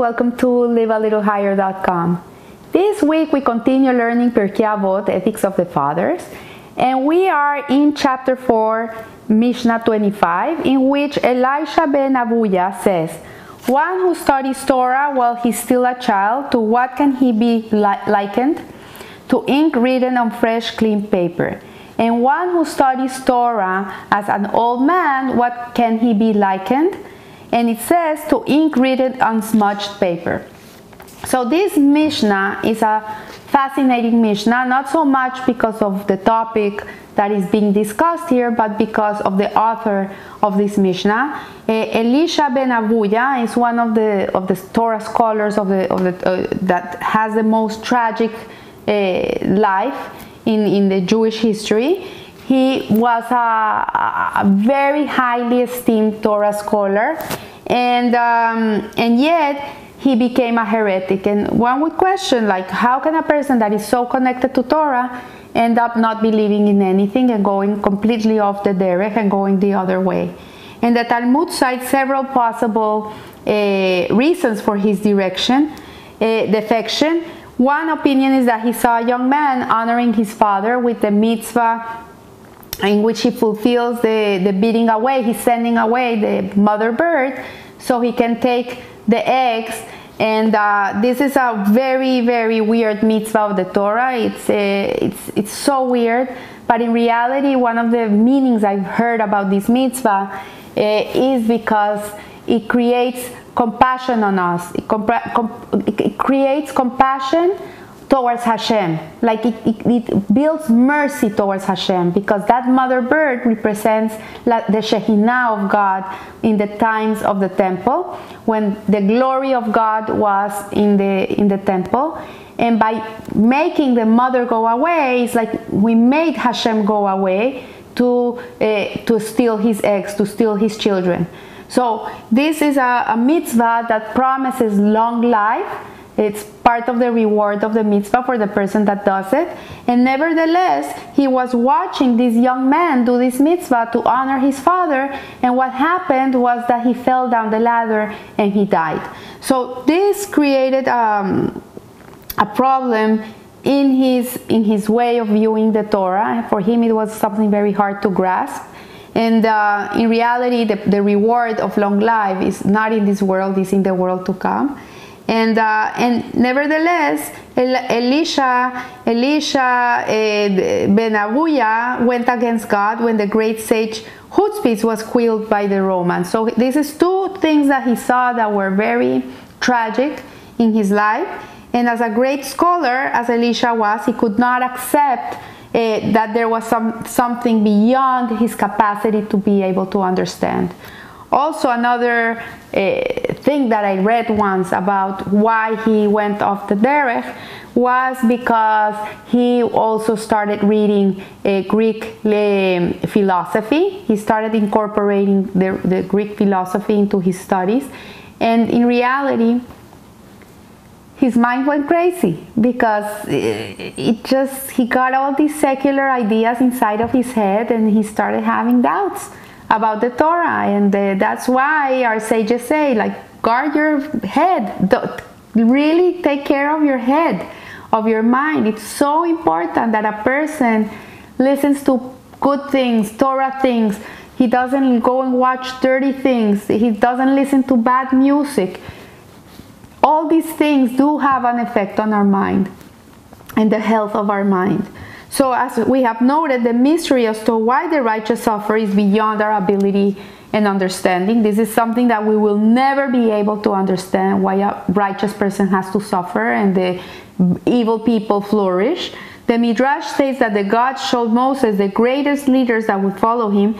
welcome to livealittlehigher.com. This week we continue learning Pirkei Avot, Ethics of the Fathers, and we are in chapter 4, Mishnah 25, in which Elisha ben Avuya says, One who studies Torah while he's still a child, to what can he be li likened? To ink written on fresh, clean paper. And one who studies Torah as an old man, what can he be likened? And it says to ink written on smudged paper. So this Mishnah is a fascinating Mishnah, not so much because of the topic that is being discussed here, but because of the author of this Mishnah. Uh, Elisha ben Abuya is one of the of the Torah scholars of the, of the uh, that has the most tragic uh, life in, in the Jewish history. He was a, a very highly esteemed Torah scholar, and um, and yet he became a heretic. And one would question, like, how can a person that is so connected to Torah end up not believing in anything and going completely off the derech and going the other way? And the Talmud cites several possible uh, reasons for his direction, uh, defection. One opinion is that he saw a young man honoring his father with the mitzvah in which he fulfills the, the beating away, he's sending away the mother bird so he can take the eggs and uh, this is a very very weird mitzvah of the Torah. It's uh, it's it's so weird, but in reality, one of the meanings I've heard about this mitzvah uh, is because it creates compassion on us. It, it creates compassion towards Hashem. Like it, it, it, builds mercy towards Hashem because that mother bird represents the Shekhinah of God in the times of the temple when the glory of God was in the in the temple. And by making the mother go away, it's like we made Hashem go away to uh, to steal his eggs, to steal his children. So this is a, a mitzvah that promises long life it's part of the reward of the mitzvah for the person that does it. And nevertheless, he was watching this young man do this mitzvah to honor his father. And what happened was that he fell down the ladder and he died. So this created um, a problem in his in his way of viewing the Torah. For him, it was something very hard to grasp. And uh, in reality, the, the reward of long life is not in this world; is in the world to come. And, uh, and nevertheless, Elisha, Elisha uh, ben Avuya went against God when the great sage Chutzpis was killed by the Romans. So this is two things that he saw that were very tragic in his life. And as a great scholar, as Elisha was, he could not accept uh, that there was some, something beyond his capacity to be able to understand. Also, another uh, thing that I read once about why he went off the derech was because he also started reading uh, Greek uh, philosophy. He started incorporating the, the Greek philosophy into his studies, and in reality, his mind went crazy because it just he got all these secular ideas inside of his head and he started having doubts about the Torah, and uh, that's why our sages say, like, guard your head. Don't, really take care of your head, of your mind. It's so important that a person listens to good things, Torah things. He doesn't go and watch dirty things. He doesn't listen to bad music. All these things do have an effect on our mind and the health of our mind. So, as we have noted, the mystery as to why the righteous suffer is beyond our ability and understanding. This is something that we will never be able to understand why a righteous person has to suffer and the evil people flourish. The Midrash states that the God showed Moses the greatest leaders that would follow him,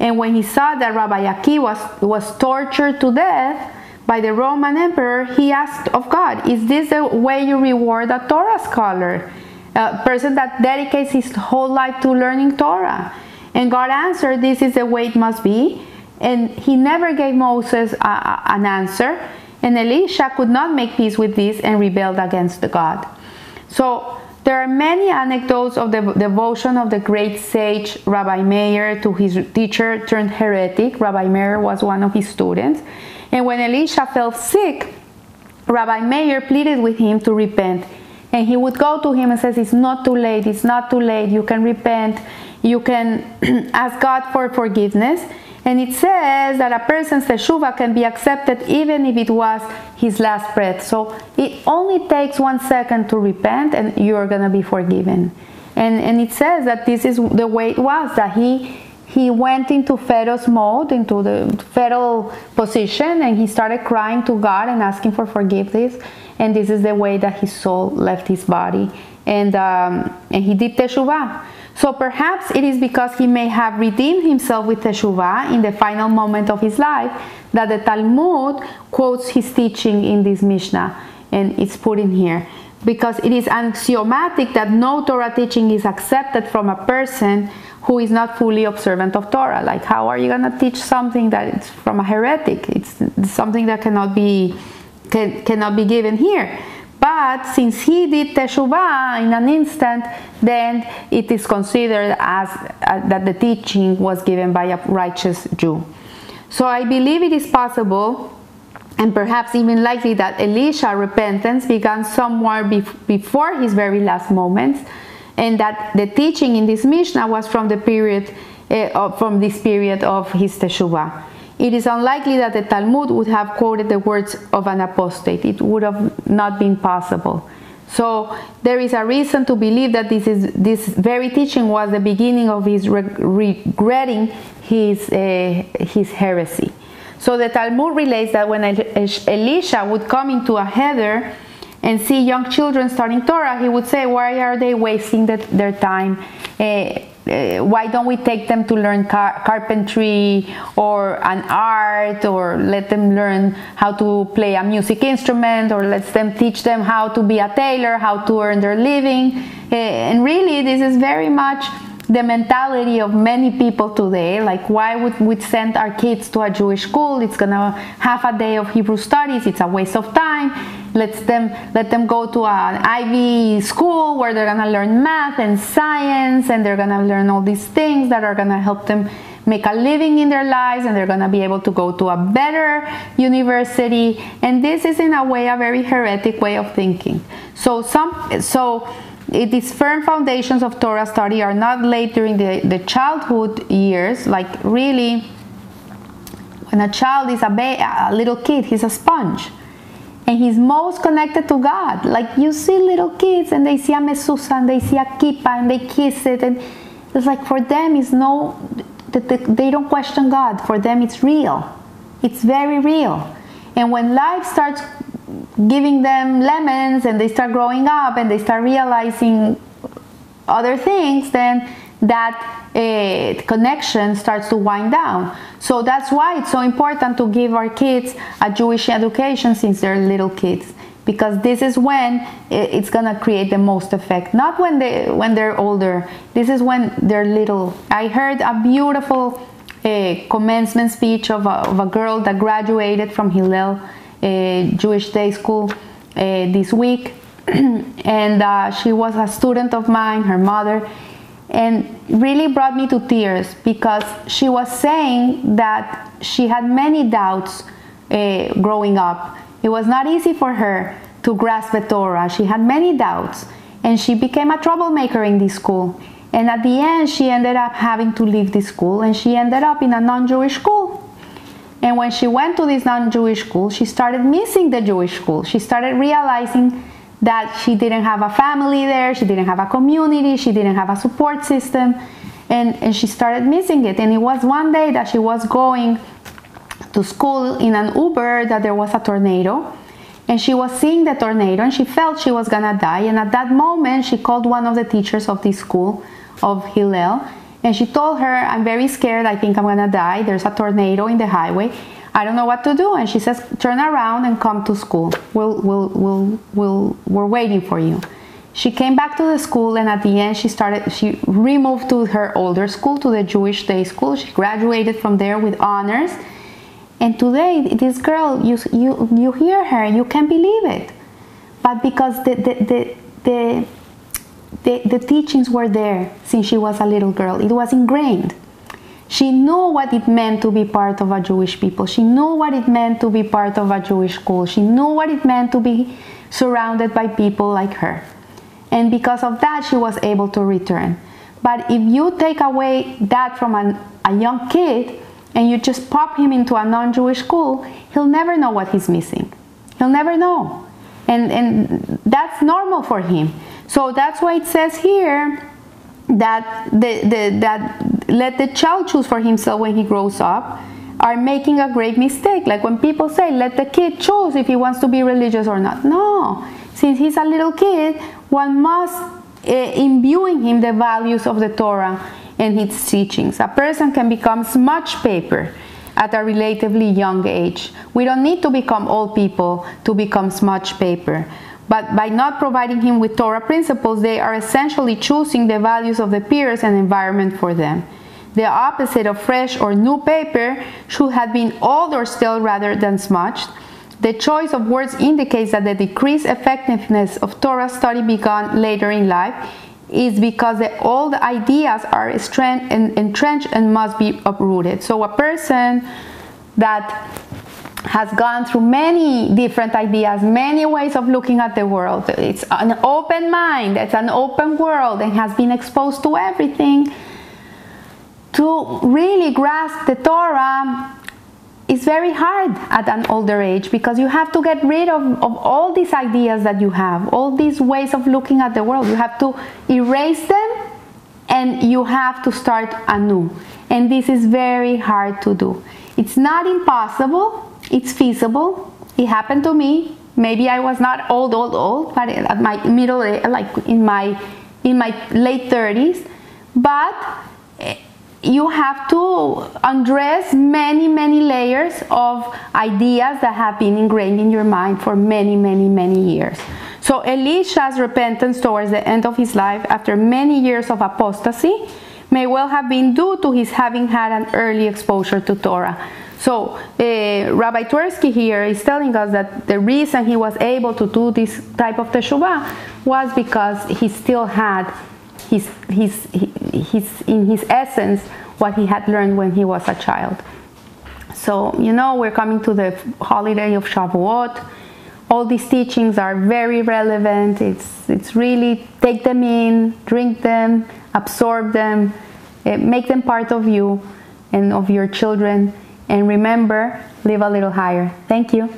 and when he saw that Rabbi Akiva, was tortured to death by the Roman emperor, he asked of God, Is this the way you reward a Torah scholar? a person that dedicates his whole life to learning Torah. And God answered, This is the way it must be. And he never gave Moses an answer. And Elisha could not make peace with this and rebelled against the God. So there are many anecdotes of the devotion of the great sage Rabbi Meir to his teacher turned heretic. Rabbi Meir was one of his students. And when Elisha fell sick, Rabbi Meir pleaded with him to repent. And he would go to him and says, It's not too late, it's not too late, you can repent, you can ask God for forgiveness. And it says that a person's teshuva can be accepted even if it was his last breath. So it only takes one second to repent and you're going to be forgiven. And, and it says that this is the way it was, that he he went into fetus mode, into the fetal position, and he started crying to God and asking for forgiveness. And this is the way that his soul left his body. And, um, and he did teshuvah. So perhaps it is because he may have redeemed himself with teshuvah in the final moment of his life that the Talmud quotes his teaching in this Mishnah, and it's put in here. Because it is axiomatic that no Torah teaching is accepted from a person who is not fully observant of Torah. Like, how are you going to teach something that is from a heretic? It's something that cannot be can, cannot be given here. But since he did teshuvah in an instant, then it is considered as uh, that the teaching was given by a righteous Jew. So I believe it is possible and perhaps even likely that Elisha repentance began somewhere bef- before his very last moments, and that the teaching in this Mishnah was from the period uh, from this period of his teshuvah. It is unlikely that the Talmud would have quoted the words of an apostate. It would have not been possible. So there is a reason to believe that this is this very teaching was the beginning of his regretting his uh, his heresy. So the Talmud relates that when Elisha would come into a cheder and see young children studying Torah, he would say, "Why are they wasting the, their time?" Uh, uh, why don't we take them to learn car- carpentry or an art or let them learn how to play a music instrument or let them teach them how to be a tailor how to earn their living? Uh, and really this is very much the mentality of many people today like why would we send our kids to a jewish school? It's gonna have a day of hebrew studies. It's a waste of time. Let them let them go to an ivy school where they're gonna learn math and science and they're gonna learn all these things that are gonna help them make a living in their lives and they're going to be able to go to a better university. And this is in a way a very heretic way of thinking. So some so these firm foundations of Torah study are not laid during the, the childhood years, like really, when a child is a, ba- a little kid, he's a sponge. And he's most connected to God. Like you see little kids and they see a mezuzah and they see a kippah and they kiss it. And it's like for them, it's no, they don't question God. For them, it's real. It's very real. And when life starts giving them lemons and they start growing up and they start realizing other things, then that uh, connection starts to wind down. So that's why it's so important to give our kids a Jewish education since they're little kids. Because this is when it's gonna create the most effect. Not when they when they're older. This is when they're little. I heard a beautiful uh, commencement speech of a, of a girl that graduated from Hillel Jewish Day School uh, this week, and uh, she was a student of mine, her mother, and really brought me to tears because she was saying that she had many doubts uh, growing up. It was not easy for her to grasp the Torah. She had many doubts, and she became a troublemaker in this school. And at the end, she ended up having to leave the school, and she ended up in a non-Jewish school. And when she went to this non Jewish school, she started missing the Jewish school. She started realizing that she didn't have a family there, she didn't have a community, she didn't have a support system, and, and she started missing it. And it was one day that she was going to school in an Uber that there was a tornado. And she was seeing the tornado and she felt she was gonna die. And at that moment, she called one of the teachers of this school of Hillel and she told her, I'm very scared. I think I'm going to die. There's a tornado in the highway. I don't know what to do. And she says, Turn around and come to school. We'll, we'll, we'll, we'll, we're waiting for you. She came back to the school, and at the end, she started. She removed to her older school, to the Jewish day school. She graduated from there with honors. And today, this girl, you, you, you hear her, you can't believe it. But because the, the, the, the the, the teachings were there since she was a little girl. It was ingrained. She knew what it meant to be part of a Jewish people. She knew what it meant to be part of a Jewish school. She knew what it meant to be surrounded by people like her. And because of that, she was able to return. But if you take away that from an, a young kid and you just pop him into a non Jewish school, he'll never know what he's missing. He'll never know. And, and that's normal for him. So that's why it says here that, the, the, that let the child choose for himself when he grows up are making a great mistake. Like when people say, let the kid choose if he wants to be religious or not. No, since he's a little kid, one must uh, him the values of the Torah and its teachings. A person can become smudge paper at a relatively young age. We don't need to become old people to become smudge paper. But by not providing him with Torah principles, they are essentially choosing the values of the peers and environment for them. The opposite of fresh or new paper should have been old or stale rather than smudged. The choice of words indicates that the decreased effectiveness of Torah study begun later in life is because the old ideas are entrenched and must be uprooted. So a person that has gone through many different ideas, many ways of looking at the world. It's an open mind, it's an open world, and has been exposed to everything. To really grasp the Torah is very hard at an older age because you have to get rid of, of all these ideas that you have, all these ways of looking at the world. You have to erase them and you have to start anew. And this is very hard to do. It's not impossible, it's feasible. It happened to me. Maybe I was not old, old, old, but at my middle, eh, like in my in my late 30s. But eh, you have to undress many, many layers of ideas that have been ingrained in your mind for many, many, many years. So Elisha's repentance towards the end of his life, after many years of apostasy, may well have been due to his having had an early exposure to Torah. So uh, Rabbi Twerski here is telling us that the reason he was able to do this type of teshuvah was because he still had his, his, his, in his essence what he had learned when he was a child. So, you know, we're coming to the holiday of Shavuot. All these teachings are very relevant. It's, it's really take them in, drink them, absorb them, eh, make them part of you and of your children and remember, live a little higher. Thank you.